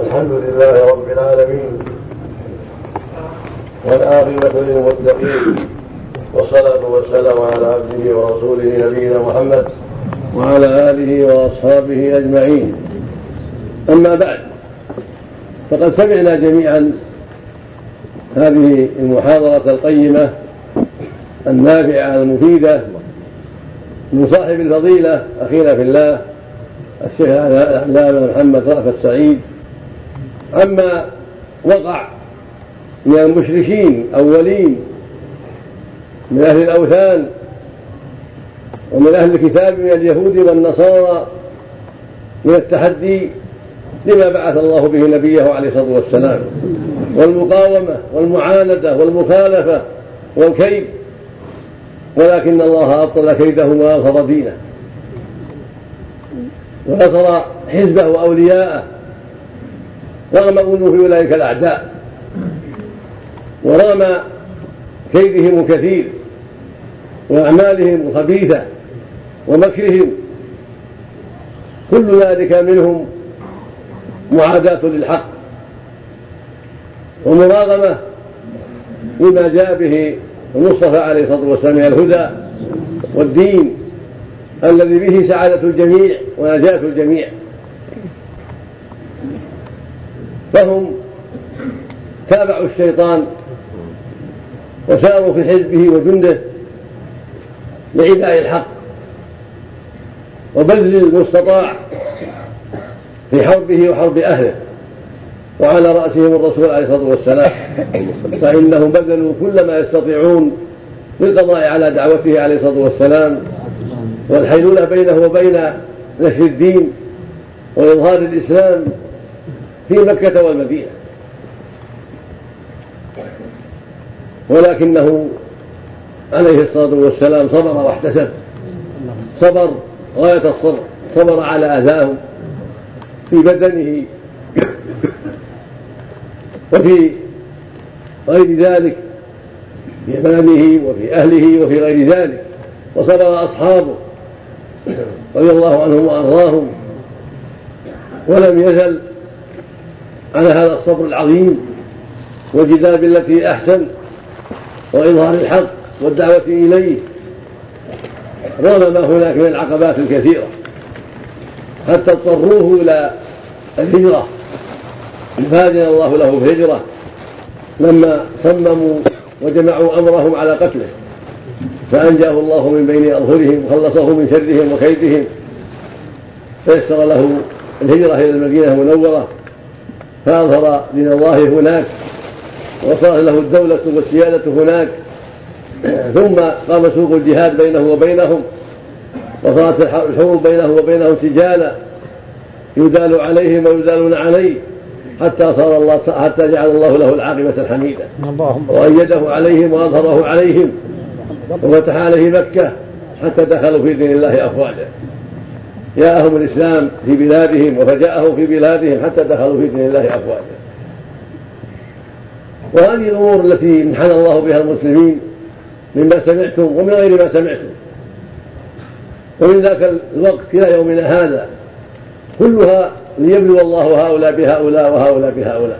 الحمد لله رب العالمين. والعاقبة للمتقين. والصلاة والسلام على عبده ورسوله نبينا محمد وعلى آله وأصحابه أجمعين. أما بعد فقد سمعنا جميعا هذه المحاضرة القيمة النافعة المفيدة من صاحب الفضيلة أخينا في الله الشيخ العلامة محمد رأفت سعيد عما وقع من المشركين أولين من أهل الأوثان ومن أهل الكتاب من اليهود والنصارى من التحدي لما بعث الله به نبيه عليه الصلاة والسلام والمقاومة والمعاندة والمخالفة والكيد. ولكن الله أبطل كيدهم وأظهر دينه. ونصر حزبه وأولياءه. رغم أنوف أولئك الأعداء. ورغم كيدهم الكثير وأعمالهم الخبيثة ومكرهم كل ذلك منهم معاداة للحق ومراغمة لما جاء به المصطفى عليه الصلاة والسلام من الهدى والدين الذي به سعادة الجميع ونجاة الجميع. فهم تابعوا الشيطان وساروا في حزبه وجنده لعداء الحق وبذل المستطاع في حربه وحرب أهله وعلى رأسهم الرسول عليه الصلاة والسلام. فإنهم بذلوا كل ما يستطيعون للقضاء على دعوته عليه الصلاة والسلام والحيلولة بينه وبين نشر الدين وإظهار الإسلام في مكة والمدينة. ولكنه عليه الصلاة والسلام صبر واحتسب. صبر غاية الصبر. صبر على أذاهم في بدنه وفي غير ذلك في ماله وفي أهله وفي غير ذلك. وصبر أصحابه رضي الله عنهم وأرضاهم. ولم يزل على هذا الصبر العظيم والجدال بالتي أحسن وإظهار الحق والدعوة إليه رغم ما هناك من العقبات الكثيرة. حتى اضطروه إلى الهجرة. فأذن الله له الهجرة لما صمموا وجمعوا أمرهم على قتله. فأنجاه الله من بين أظهرهم وخلصه من شرهم وكيدهم. فيسر له الهجرة إلى المدينة المنورة. فأظهر دين الله هناك وصارت له الدولة والسيادة هناك. ثم قام سوق الجهاد بينه وبينهم وصارت الحروب بينه وبينهم سجالا يدال عليهم ويدالون عليه حتى صار الله حتى جعل الله له العاقبة الحميدة. وأيده عليهم وأظهره عليهم وفتح عليه مكة حتى دخلوا في دين الله أفواجا. جاءهم الإسلام في بلادهم وفجاءه في بلادهم حتى دخلوا في دين الله أفواجا. وهذه الأمور التي امتحن الله بها المسلمين مما سمعتم ومن غير ما سمعتم. ومن ذاك الوقت إلى يومنا هذا كلها ليبلو الله هؤلاء بهؤلاء وهؤلاء بهؤلاء.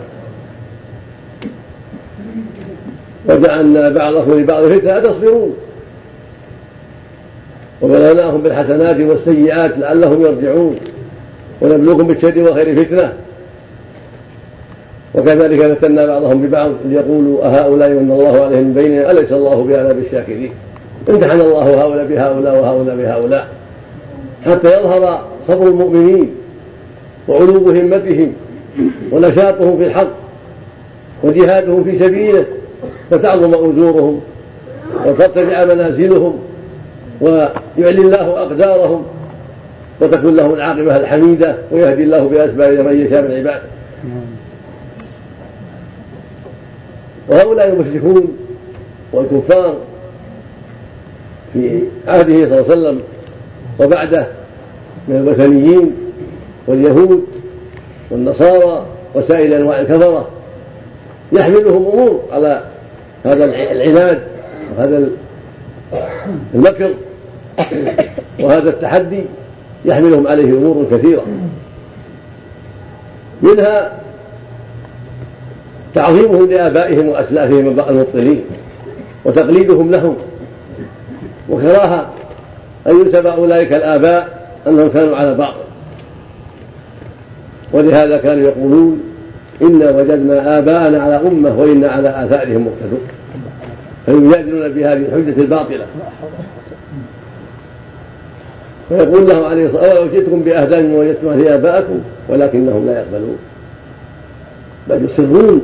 وجعلنا بعضكم لبعض فتنة تصبرون وبلوناهم بالحسنات والسيئات لعلهم يرجعون ونبلوكم بالشر والخير فتنه وكذلك فتنا بعضهم ببعض ليقولوا أهؤلاء من الله عليهم من بيننا أليس الله بأعلى بالشاكرين امتحن الله هؤلاء بهؤلاء وهؤلاء بهؤلاء حتى يظهر صبر المؤمنين وعلو همتهم ونشاطهم في الحق وجهادهم في سبيله فتعظم أجورهم وترتفع منازلهم ويعلي الله أقدارهم وتكون لهم العاقبة الحميدة ويهدي الله بأسباب من يشاء من عباده. وهؤلاء المشركون والكفار في عهده صلى الله عليه وسلم وبعده من الوثنيين واليهود والنصارى وسائر أنواع الكفرة يحملهم امور على هذا العناد وهذا المكر. وهذا التحدي يحملهم عليه أمور كثيرة. منها تعظيمهم لآبائهم وأسلافهم المبطلين وتقليدهم لهم وكراهة أن ينسب أولئك الآباء أنهم كانوا على باطل ولهذا كانوا يقولون إنا وجدنا آباءنا على أمة وإنا على آثارهم مقتدون. فيجادلون بهذه الحجة الباطلة. فيقول لهم عليه الصلاة والسلام جئتكم بأهدى مما وجدتم عليه آباءكم ولكنهم لا يقبلون. بل يصرون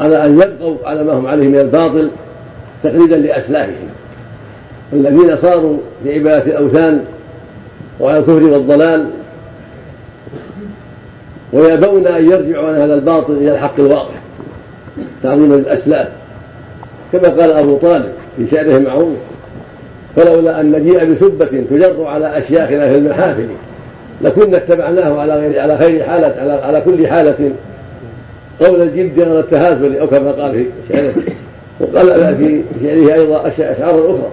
على أن يبقوا على ما هم عليه من الباطل تقليدا لأسلافهم. الذين صاروا في عبادة الأوثان وعلى الكفر والضلال ويأبون أن يرجعوا عن هذا الباطل إلى الحق الواضح تعظيما للأسلاف. كما قال أبو طالب في شعره معروف فلولا أن نجيء بسبة تجر على أشياخنا في المحافل لكنا اتبعناه على غير على خير حالة على, على كل حالة. قول الجد غير التهافل أو كما قال في شعره. وقال في شعره أيضا أشعار أخرى.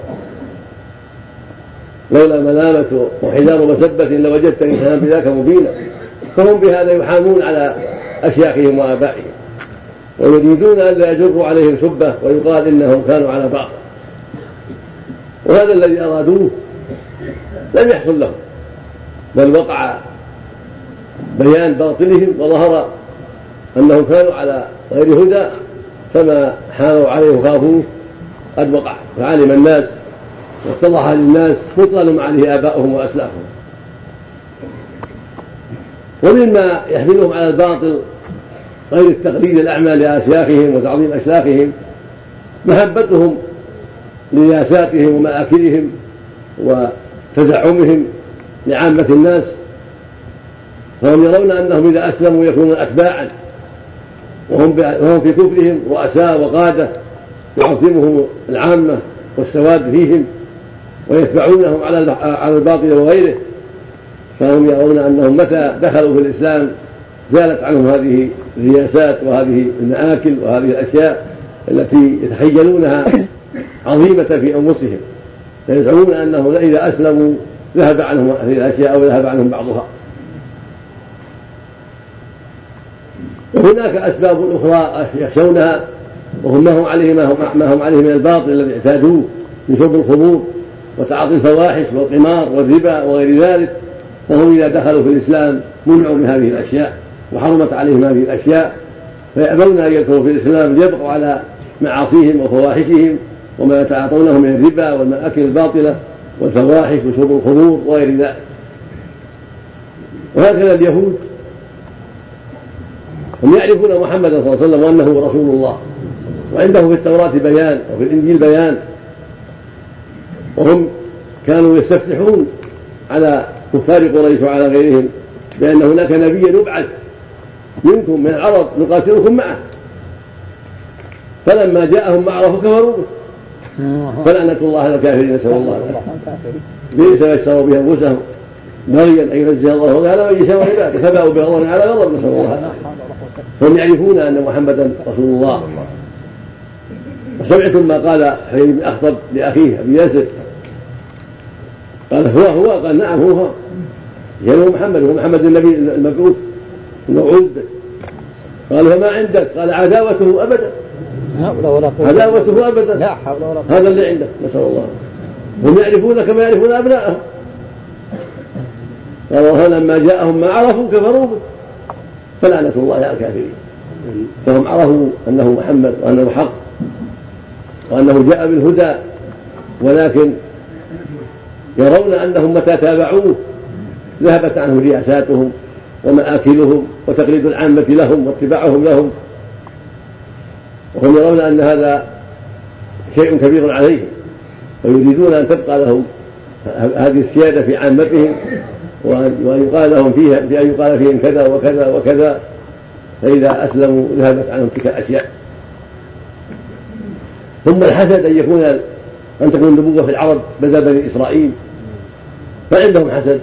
لولا ملامة وحذار مسبة لوجدت إنسانا بذاك مبينا. فهم بهذا يحامون على أشياخهم وآبائهم. ويريدون أن لا يجروا عليهم سبة ويقال إنهم كانوا على باطل وهذا الذي أرادوه لم يحصل لهم بل وقع بيان باطلهم وظهر أنهم كانوا على غير هدى فما حانوا عليه وخافوه قد وقع. فعلم الناس واتضح للناس بطلان ما عليه آباؤهم وأسلافهم. ومما يحملهم على الباطل غير التقليد الأعمى لأشياخهم وتعظيم أشلاخهم محبتهم لرياساتهم ومآكلهم وتزعمهم لعامة الناس فهم يرون أنهم إذا أسلموا يكونون أتباعا وهم وهم في كفرهم رؤساء وقادة يعظمهم العامة والسواد فيهم ويتبعونهم على على الباطل وغيره. فهم يرون أنهم متى دخلوا في الإسلام زالت عنهم هذه الرياسات وهذه المآكل وهذه الأشياء التي يتخيلونها عظيمة في أنفسهم فيزعمون أنهم إذا أسلموا ذهب عنهم هذه الأشياء أو ذهب عنهم بعضها. وهناك أسباب أخرى يخشونها وهم ما هم عليه ما هم, ما هم عليه من الباطل الذي اعتادوه من شرب الخمور وتعاطي الفواحش والقمار والربا وغير ذلك فهم إذا دخلوا في الإسلام منعوا من هذه الأشياء وحرمت عليهم هذه الأشياء فيأبون أن يدخلوا في الإسلام ليبقوا على معاصيهم وفواحشهم وما يتعاطونه من الربا والمآكل الباطلة والفواحش وشرب الخمور وغير ذلك. وهكذا اليهود هم يعرفون محمدا صلى الله عليه وسلم وأنه رسول الله وعنده في التوراة بيان وفي الإنجيل بيان. وهم كانوا يستفتحون على كفار قريش وعلى غيرهم بأن هناك نبيا يبعث منكم من العرب نقاتلكم معه. فلما جاءهم ما عرفوا كفروا به. فلعنة الله على الكافرين نسأل الله العافية. بئس ما اشتروا به أنفسهم بغيا أن ينزل الله على من يشاء عباده. فباءوا بغضب على غضب نسأل الله العافية. فهم يعرفون أن محمدا رسول الله. وسمعتم ما قال حبيب بن أخطب لأخيه أبي ياسر. قال هو هو؟ قال نعم هو هو. يعني هو محمد هو محمد النبي المبعوث الموعود. قال فما عندك؟ قال عداوته ابدا عداوته أبدا. لا حول ولا قوة. هذا اللي عندك نسأل الله. هم يعرفون كما يعرفون أبنائهم. قال لما جاءهم ما عرفوا كفروا به. فلعنة الله على الكافرين. فهم عرفوا أنه محمد وأنه حق وأنه جاء بالهدى. ولكن يرون أنهم متى تابعوه. ذهبت عنهم رياساتهم ومآكلهم وتقليد العامة لهم واتباعهم لهم. وهم يرون أن هذا شيء كبير عليهم ويريدون أن تبقى لهم هذه السيادة في عامتهم وأن يقال لهم فيها بأن يقال فيهم كذا وكذا وكذا فإذا أسلموا ذهبت عنهم تلك الأشياء. ثم الحسد أن يكون أن تكون النبوة في العرب بدل بني إسرائيل فعندهم حسد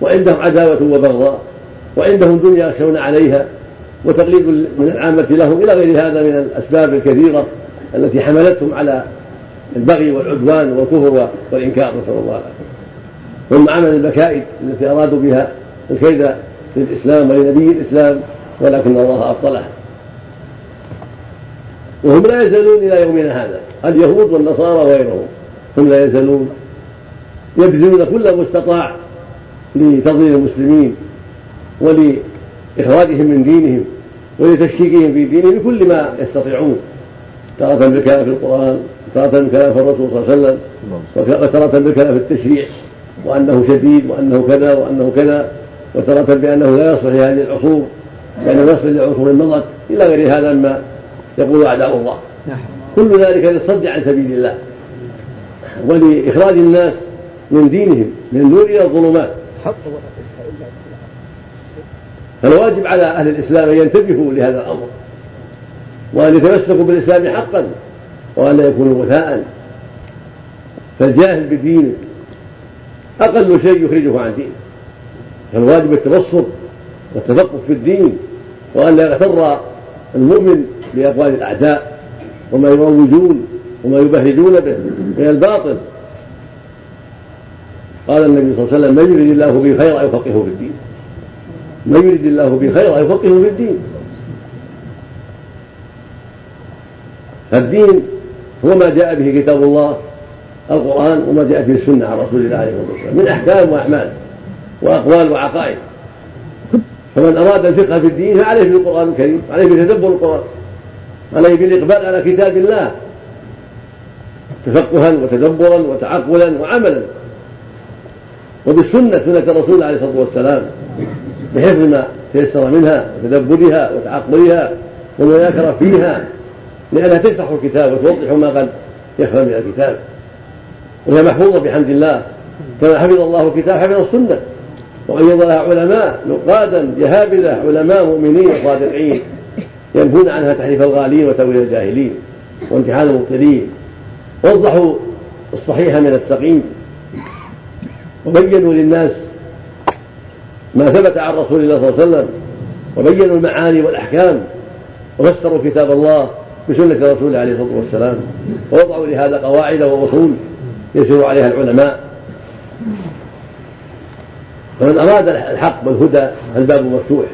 وعندهم عداوة وبغضاء وعندهم دنيا يخشون عليها وتقليد من العامة لهم إلى غير هذا من الأسباب الكثيرة التي حملتهم على البغي والعدوان والكفر والإنكار نسأل الله العافية. ثم عمل المكائد التي أرادوا بها الكيد للإسلام ولنبي الإسلام ولكن الله أبطلها. وهم لا يزالون إلى يومنا هذا اليهود والنصارى وغيرهم. هم لا يزالون يبذلون كل ما استطاع لتضليل المسلمين ولإخراجهم من دينهم ولتشكيكهم في دينهم بكل ما يستطيعون. تارة بالكلام في القرآن تارة بالكلام في الرسول صلى الله عليه وسلم وتارة بالكلام في التشريع وأنه شديد وأنه كذا وأنه كذا وتارة بأنه لا يصلح لهذه العصور لأنه يصلح لعصور مضت إلى غير هذا مما يقول أعداء الله. نعم. كل ذلك للصد عن سبيل الله ولإخراج الناس من دينهم من النور إلى الظلمات فالواجب على أهل الإسلام أن ينتبهوا لهذا الأمر وأن يتمسكوا بالإسلام حقا وأن لا يكونوا غثاء. فالجاهل بدينه أقل شيء يخرجه عن دينه. فالواجب التبصر والتفقه في الدين وأن لا يغتر المؤمن بأقوال الأعداء وما يروجون وما يبهجون به من الباطل. قال النبي صلى الله عليه وسلم من يريد الله به خيرا يفقهه في الدين. من يريد الله به خيرا يفقهه في الدين. فالدين هو ما جاء به كتاب الله القرآن وما جاء به السنة عن رسول الله عليه الصلاة والسلام. من أحكام وأعمال وأقوال وعقائد. فمن أراد الفقه في الدين فعليه بالقرآن الكريم عليه بتدبر القرآن عليه بالإقبال على كتاب الله. تفقها وتدبرا وتعقلا وعملا. وبالسنة سنة الرسول عليه الصلاة والسلام. بحفظ ما تيسر منها وتدبرها وتعقلها والمذاكرة فيها لأنها تشرح الكتاب وتوضح ما قد يخفى من الكتاب. وهي محفوظة بحمد الله. كما حفظ الله الكتاب حفظ السنة. وأيض لها علماء نقادا جهابذة علماء مؤمنين صادقين ينفون عنها تحريف الغالين وتأويل الجاهلين وامتحان المبتلين وضحوا الصحيح من السقيم. وبينوا للناس ما ثبت عن رسول الله صلى الله عليه وسلم وبينوا المعاني والأحكام وفسروا كتاب الله بسنة رسوله عليه الصلاة والسلام ووضعوا لهذا قواعد وأصول يسير عليها العلماء. فمن أراد الحق والهدى الباب مفتوح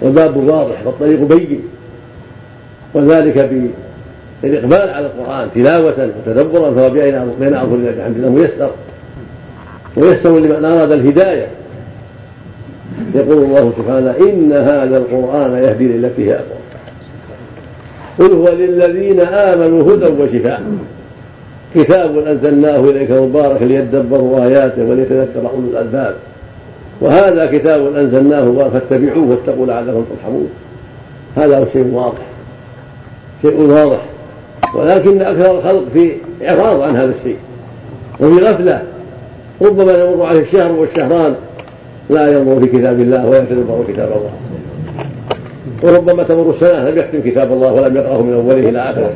والباب واضح والطريق بين. وذلك بالإقبال على القرآن تلاوة وتدبرا فهو بين أظهر الحمد لله ميسر. ميسر لمن أراد الهداية. يقول الله سبحانه إن هذا القرآن يهدي للتي هي أقوم قل هو للذين آمنوا هدى وشفاء. كتاب أنزلناه إليك مبارك ليدبروا آياته وليتذكر أولو الألباب. وهذا كتاب أنزلناه فاتبعوه واتقوا لعلكم ترحمون. هذا هو شيء واضح. شيء واضح. ولكن أكثر الخلق في إعراض عن هذا الشيء. وفي غفلة. ربما يمر عليه الشهر والشهران. لا ينظر في كتاب الله ولا يتدبر كتاب الله. وربما تمر السنة لم يختم كتاب الله ولم يقرأه من أوله إلى آخره.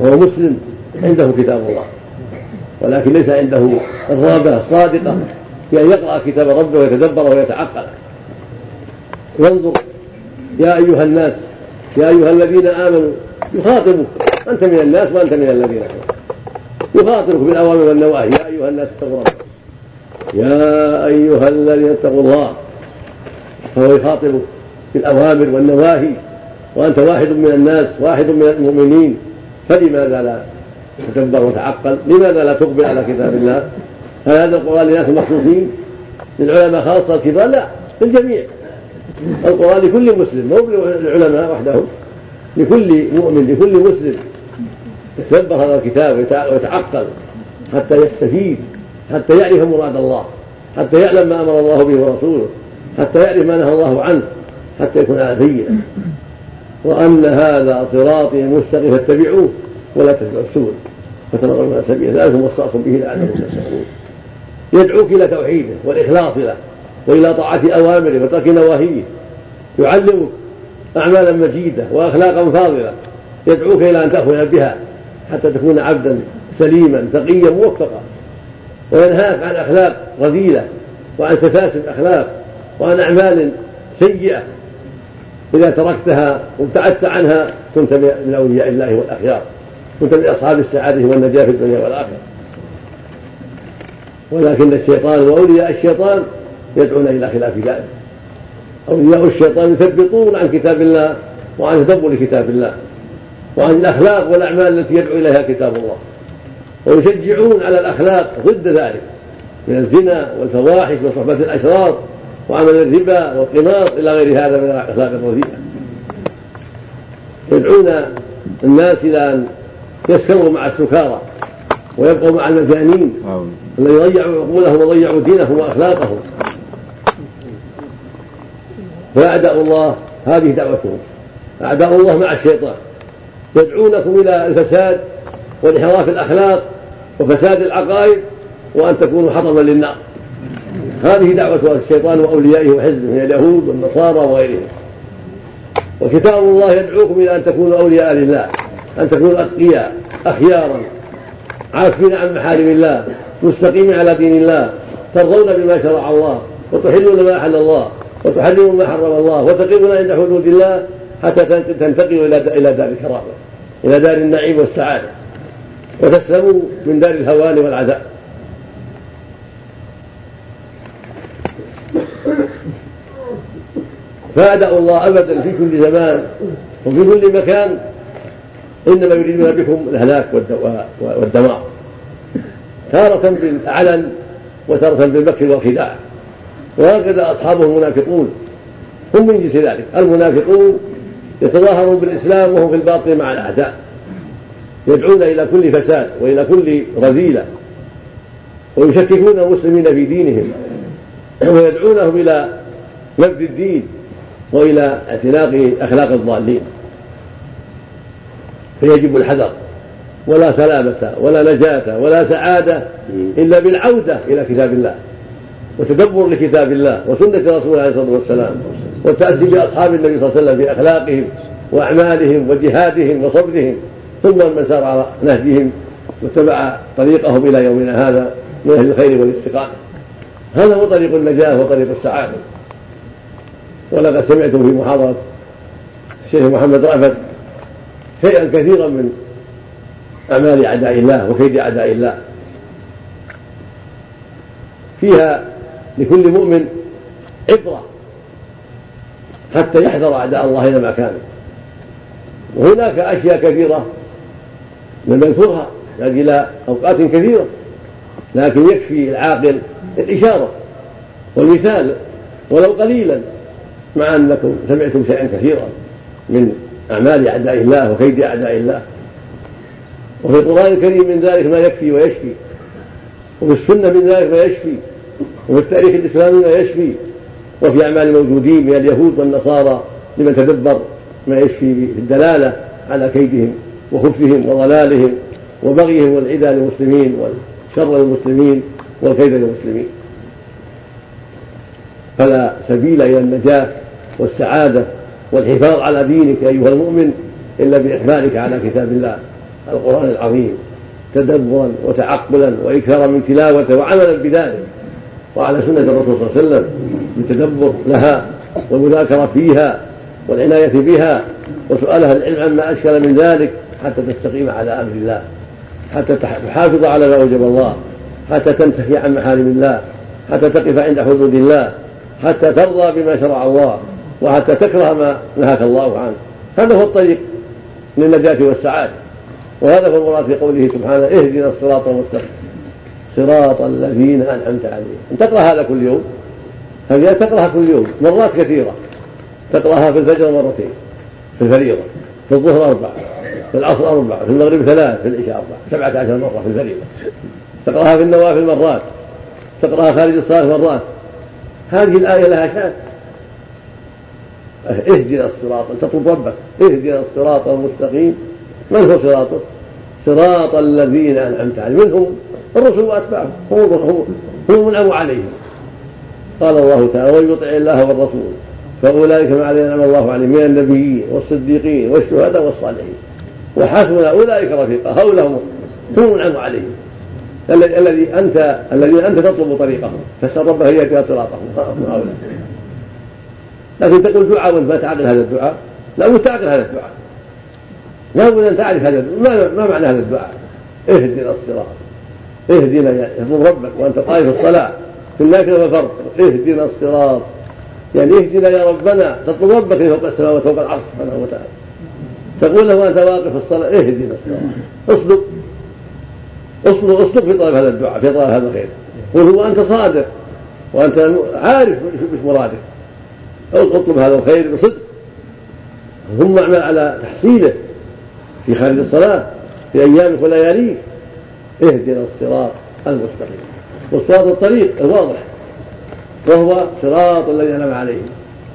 وهو مسلم عنده كتاب الله. ولكن ليس عنده الرغبة الصادقة في أن يقرأ كتاب ربه ويتدبر ويتعقل. ينظر يا أيها الناس يا أيها الذين آمنوا يخاطبك. أنت من الناس وأنت من الذين آمنوا يخاطبك بالأوامر والنواهي. يا أيها الناس اتقوا يا أيها الذين اتقوا الله فهو يخاطبك بالأوامر والنواهي وأنت واحد من الناس واحد من المؤمنين فلماذا لا تتدبر وتعقل؟ لماذا لا تقبل على كتاب الله؟ هل هذا القرآن لناس مخصوصين؟ للعلماء خاصة الكبار؟ لا للجميع. القرآن لكل مسلم مو للعلماء وحدهم لكل مؤمن لكل مسلم. يتدبر هذا الكتاب ويتعقل حتى يستفيد. حتى يعرف مراد الله حتى يعلم ما أمر الله به ورسوله حتى يعرف ما نهى الله عنه حتى يكون على بينه وأن هذا صراطي مستقيم فاتبعوه ولا تتبعوا السبل. فتنظروا من سبيل ذلكم وصاكم به لعلكم تتقون. يدعوك إلى توحيده والإخلاص له وإلى طاعة أوامره وترك نواهيه. يعلمك اعمالا مجيدة واخلاقا فاضلة. يدعوك إلى أن تأخذ بها حتى تكون عبدا سليما تقيا موفقا. وينهاك عن أخلاق رذيله وعن سفاسف الأخلاق وعن أعمال سيئة. إذا تركتها وابتعدت عنها كنت من أولياء الله والأخيار كنت من أصحاب السعادة والنجاة في الدنيا والآخرة. ولكن الشيطان وأولياء الشيطان يدعون إلى خلاف ذلك أولياء الشيطان يثبطون عن كتاب الله وعن تدبر كتاب الله وعن الأخلاق والأعمال التي يدعو إليها كتاب الله. ويشجعون على الأخلاق ضد ذلك من الزنا والفواحش وصحبة الأشرار وعمل الربا والقمار إلى غير هذا من الأخلاق الرديئة. يدعون الناس إلى أن يسكروا مع السكارى ويبقوا مع المجانين الذين ضيعوا عقولهم وضيعوا دينهم وأخلاقهم. فأعداء الله هذه دعوتهم. أعداء الله مع الشيطان. يدعونكم إلى الفساد وانحراف الأخلاق وفساد العقائد وأن تكونوا حطبا للنار هذه دعوة الشيطان وأوليائه وحزبه من اليهود والنصارى وغيرهم. وكتاب الله يدعوكم إلى أن تكونوا أولياء لله أن تكونوا أتقياء أخيارا عافين عن محارم الله مستقيمين على دين الله ترضون بما شرع الله وتحلون ما أحل الله وتحرمون ما حرم الله وتقيمون عند حدود الله حتى تنتقلوا إلى دار الكرامة إلى دار النعيم والسعادة. وتسلموا من دار الهوان والعذاب فأدأوا الله أبدا في كل زمان وفي كل مكان. إنما يريدون بكم الهلاك والدمار تارة بالعلن وتارة بالمكر والخداع. وهكذا أصحابه المنافقون. هم من جنس ذلك. المنافقون يتظاهرون بالإسلام وهم في الباطن مع الأعداء. يدعون إلى كل فساد وإلى كل رذيلة ويشككون المسلمين في دينهم ويدعونهم إلى نبذ الدين وإلى اعتناق أخلاق الضالين. فيجب الحذر ولا سلامة ولا نجاة ولا سعادة إلا بالعودة إلى كتاب الله وتدبر لكتاب الله وسنة رسوله عليه الصلاة والسلام والتأسي بأصحاب النبي صلى الله عليه وسلم في أخلاقهم وأعمالهم وجهادهم وصبرهم. ثم من سار على نهجهم واتبع طريقهم إلى يومنا هذا من أهل الخير والاستقامة. هذا هو طريق النجاة وطريق السعادة. ولقد سمعتم في محاضرة الشيخ محمد رأفت شيئا كثيرا من أعمال أعداء الله وكيد أعداء الله. فيها لكل مؤمن عبرة حتى يحذر أعداء الله إلى ما كان. وهناك أشياء كثيرة لم نذكرها يحتاج إلى أوقات كثيرة لكن يكفي العاقل الإشارة والمثال ولو قليلا مع أنكم سمعتم شيئا كثيرا من أعمال أعداء الله وكيد أعداء الله. وفي القرآن الكريم من ذلك ما يكفي ويشفي وفي السنة من ذلك ما يشفي وفي التاريخ الإسلامي ما يشفي وفي أعمال الموجودين من اليهود والنصارى لمن تدبر ما يشفي الدلالة على كيدهم. وخبثهم وضلالهم وبغيهم والعدى للمسلمين والشر للمسلمين والكيد للمسلمين. فلا سبيل إلى النجاة والسعادة والحفاظ على دينك أيها المؤمن إلا بإقبالك على كتاب الله القرآن العظيم تدبرا وتعقلا وإكثارا من تلاوته وعملا بذلك وعلى سنة الرسول صلى الله عليه وسلم بالتدبر لها والمذاكرة فيها والعناية بها وسؤال أهل العلم عما أشكل من ذلك. حتى تستقيم على أمر الله حتى تحافظ على ما أوجب الله حتى تنتهي عن محارم الله حتى تقف عند حدود الله حتى ترضى بما شرع الله وحتى تكره ما نهاك الله عنه. هذا هو الطريق للنجاة والسعادة. وهذا هو المراد في قوله سبحانه اهدنا الصراط المستقيم صراط الذين أنعمت عليهم. أن تقرأ هذا كل يوم هذه تقرأها كل يوم؟ مرات كثيرة. تقرأها في الفجر مرتين في الفريضة في الظهر أربع في العصر أربع في المغرب ثلاث في العشاء أربع سبعة عشر مرة في الفريضة. تقرأها في النوافل مرات تقرأها خارج الصلاة مرات. هذه الآية لها شأن. اهدنا الصراط تطلب ربك اهدنا الصراط المستقيم. من هو صراطه؟ صراط الذين أنعمت عليهم. من هم؟ الرسل وأتباعهم. هم هم هم عليهم. قال الله تعالى ومن يطع الله والرسول. فأولئك مع الذين أنعم الله عليهم من النبيين والصديقين والشهداء والصالحين. وحسن أولئك رفيقا. هؤلاء هم هم منعم عليهم. الذي أنت الذين أنت تطلب طريقهم. فاسأل ربك أن يهدي صراطهم. هؤلاء. لكن تقول دعاء وانت ما تعقل هذا الدعاء؟ لا بد تعقل هذا الدعاء. لا بد ان تعرف هذا الدعاء؟ ما, معنى هذا الدعاء؟ اهدنا الصراط. اهدنا يطلب ربك وأنت قائم في الصلاة. في النافله والفرض اهدنا الصراط. يعني اهدنا يا ربنا. تطلب ربك فوق السماوات فوق العرش سبحانه وتعالى. تقول له وأنت واقف في الصلاة اهدنا اصدق اصدق اصدق في طلب هذا الدعاء في طلب هذا الخير. قل هو أنت صادق وأنت عارف إيش مرادك. اطلب هذا الخير بصدق. ثم اعمل على تحصيله. في خارج الصلاة في أيامك ولياليك. اهدنا الصراط المستقيم. والصراط الطريق الواضح. وهو صراط الذين انعم عليهم.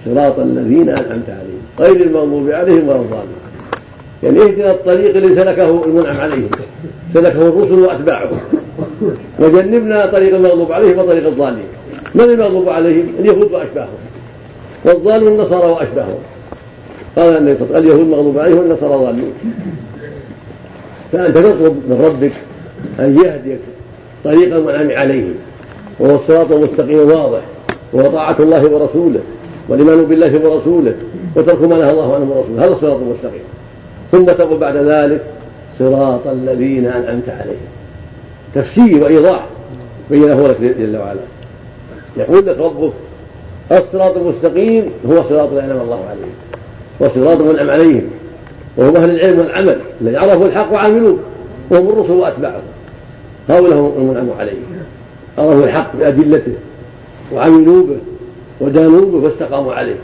صراط الذين أنعمت عليهم. غير المغضوب عليهم ولا الضالين. يعني اهدنا الطريق الذي سلكه المنعم عليهم سلكه الرسل واتباعهم وجنبنا طريق المغضوب عليهم وطريق الضالين. من المغضوب عليهم؟ اليهود وأشباههم. والضالون النصارى وأشباههم. قال النبي صلى الله عليه وسلم اليهود مغضوب عليهم والنصارى ضالون فأنت تطلب من ربك أن يهديك طريق المنعم عليهم. وهو الصراط المستقيم الواضح. وهو طاعة الله ورسوله. والإيمان بالله ورسوله. وترك ما نهى الله عنه ورسوله. هذا الصراط المستقيم. ثم تقول بعد ذلك صراط الذين أنعمت عليهم. تفسير وإيضاح. بينه لك جل وعلا. يقول لك ربك الصراط المستقيم هو صراط الذين أنعم الله عليهم. وصراط من أنعم عليهم. وهم أهل العلم والعمل الذي عرفوا الحق وعملوه. وهم الرسل وأتباعهم. هؤلاء هم المنعم عليهم. عرفوا الحق بأدلته. وعملوا به. ودانوا به واستقاموا عليه.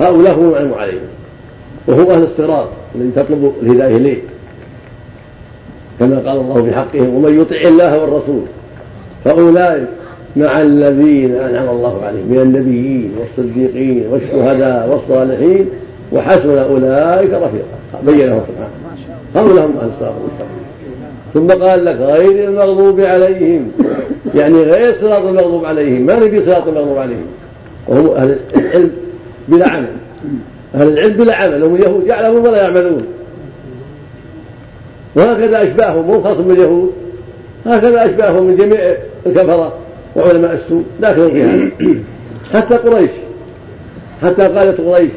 هؤلاء هم المنعم عليهم. وهم أهل الصراط الذي تطلب الهداية إليه. كما قال الله في حقهم ومن يطع الله والرسول فأولئك مع الذين أنعم الله عليهم من النبيين والصديقين والشهداء والصالحين وحسن أولئك رفيقا. بينه سبحانه. هؤلاء هم أهل الصراط المستقيم. ثم قال لك غير المغضوب عليهم. يعني غير صراط المغضوب عليهم ما نبي صراط المغضوب عليهم. وهم أهل العلم بلا عمل. أهل العلم بلا عمل هم اليهود يعلمون ولا يعملون. وهكذا أشباههم مو خاص باليهود. هكذا أشباههم من جميع الكفرة وعلماء السوء داخل في هذا حتى قريش حتى قادة قريش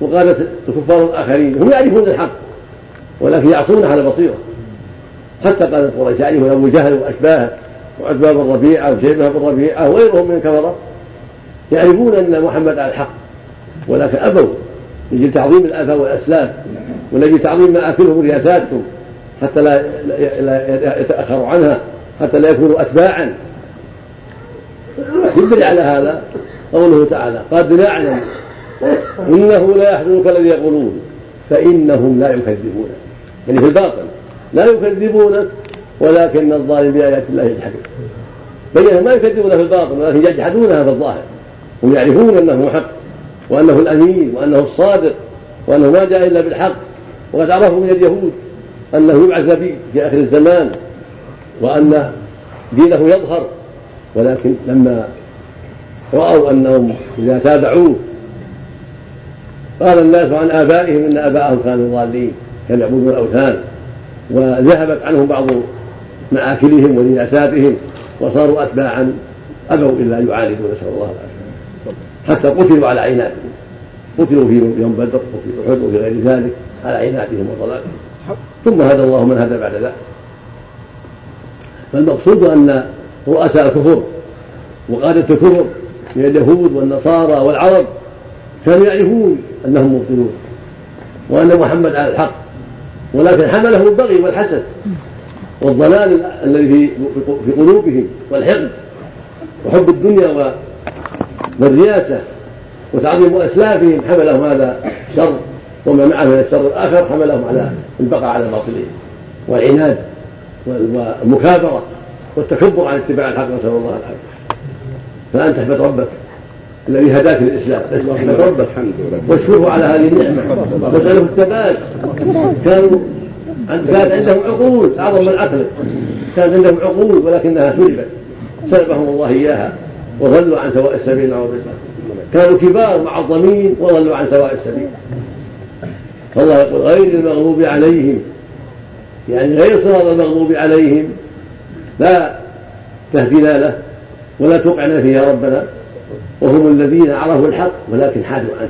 وقادة الكفار الآخرين هم يعرفون الحق ولكن يعصونه على بصيرة حتى قادة قريش يعرفون أبو جهل وأشباهه وعتبة بن ربيعة وشيبة بن ربيعة وغيرهم من الكفرة يعرفون أن محمد على الحق ولكن أبوا لأجل تعظيم الآباء والأسلاف ولأجل تعظيم مآكلهم ورياساتهم حتى لا لا يتأخروا عنها حتى لا يكونوا أتباعا. يدل على هذا؟ قوله تعالى قد نعلم إنه لا يحزنك الذي يقولون فإنهم لا يكذبون. يعني في الباطل لا يكذبونك ولكن الظالم بآيات الله يجحدون. بين ما يكذبون في الباطل ولكن يجحدونها في الظاهر. هم يعرفون أنه حق. وأنه الأمين وأنه الصادق وأنه ما جاء إلا بالحق. وقد عرفوا من اليهود أنه يبعث نبي في آخر الزمان وأن دينه يظهر. ولكن لما رأوا أنهم إذا تابعوه قال الناس عن آبائهم إن آباءهم كانوا ضالين كانوا يعبدون الأوثان وذهبت عنهم بعض مآكلهم ورياساتهم وصاروا أتباعا أبوا إلا يعاندوا نسأل الله العافية. حتى قتلوا على عيناتهم. قتلوا في يوم بدر وفي أحد وفي غير ذلك على عيناتهم وضلالهم. ثم هدى الله من هدى بعد ذلك. فالمقصود أن رؤساء الكفر وقادة الكفر من اليهود والنصارى والعرب كانوا يعرفون أنهم مبطلون وأن محمد على الحق. ولكن حملهم البغي والحسد والضلال الذي في قلوبهم والحقد وحب الدنيا والرياسة وتعظيم أسلافهم حملهم هذا الشر وما معه من الشر الآخر حملهم على البقاء على باطلهم. والعناد والمكابرة والتكبر عن اتباع الحق نسأل الله العافية. فأنت احمد ربك الذي هداك للإسلام. احمد ربك. واشكره على هذه النعمة. واسأله الثبات كانوا كانت عندهم عقول أعظم من عقلك كانت عندهم عقول ولكنها سلبت. سلبهم الله إياها. وضلوا عن سواء السبيل نعوذ بالله كانوا كبار معظمين وضلوا عن سواء السبيل. فالله يقول غير المغضوب عليهم. يعني غير صراط المغضوب عليهم. لا تهدنا له ولا توقعنا فيه يا ربنا. وهم الذين عرفوا الحق ولكن حادوا عنه.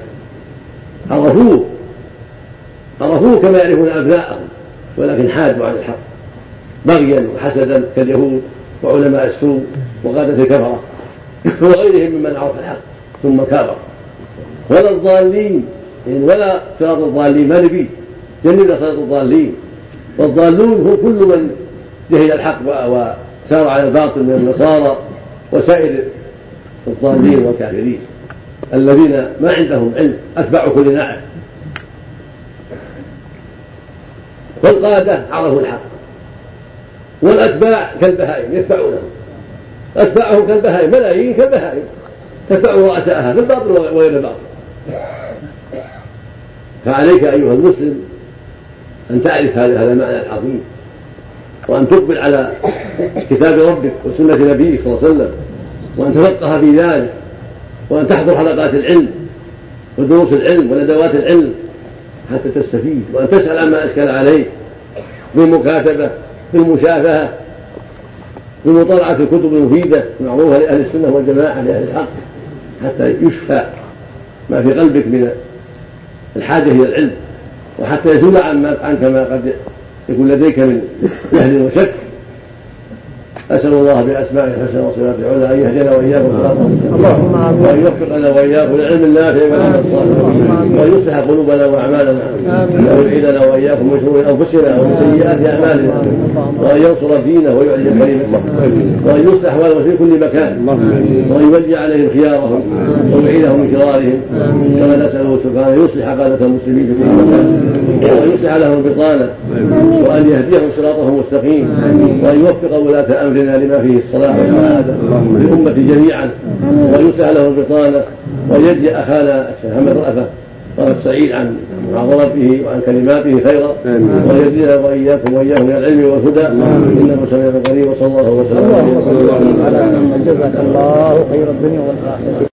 عرفوه. عرفوه كما يعرفون أبناءهم ولكن حادوا عن الحق. بغيا وحسدا كاليهود وعلماء السوء وقادة الكفرة. وغيرهم ممن عرف الحق ثم كابر ولا الضالين يعني ولا صراط الضالين ما نبي جنبنا صراط الضالين. والضالون هو كل من جهل الحق وسار على الباطل من النصارى وسائر الضالين والكافرين. الذين ما عندهم علم اتباع كل ناعم والقادة عرفوا الحق. والأتباع كالبهائم يتبعونهم اتباعهم كالبهائم ملايين كالبهائم. تتبع رؤساءها في الباطل وغير الباطل فعليك أيها المسلم أن تعرف هذا المعنى العظيم وأن تقبل على كتاب ربك وسنة نبيك صلى الله عليه وسلم. وأن تفقه في ذلك. وأن تحضر حلقات العلم ودروس العلم وندوات العلم حتى تستفيد. وأن تسأل عما أشكل عليك بالمكاتبة بالمشافهة. بمطالعة الكتب المفيده المعروفه لأهل السنة والجماعة لأهل الحق حتى يشفى ما في قلبك من الحاجة إلى العلم وحتى يزول عنك ما قد يكون لديك من جهل وشك. أسأل الله بأسمائه الحسنى وصفاته العلى أن يهدينا وإياكم اللهم وأن يوفقنا وإياكم للعلم النافع والعمل الصالح وأن يصلح قلوبنا وأعمالنا. وأن يعيذنا وإياكم من شرور أنفسنا ومن سيئات أعمالنا. وأن ينصر دينه ويعلي كلمته وأن يصلح احوالهم في كل مكان. وأن يولي عليهم خيارهم. ويعيدهم من شرارهم. كما نساله سبحانه يصلح قاده المسلمين في كل مكان. وأن يصلح لهم البطانة. وأن يهديهم صراطه المستقيم وأن يوفق ولاة أمر امرنا لما فيه الصلاح والسعاده للأمة جميعا. ويصلح له البطانه ويجزي أخانا الشيخ محمد رأفة. طلب سعيد عن محاضرته وعن كلماته خيرا. ويزيدنا وإياكم وإياهم من العلم والهدى. إنه سميع قريب. وصلى الله وسلم على محمد. جزاك الله خير الدنيا والآخرة.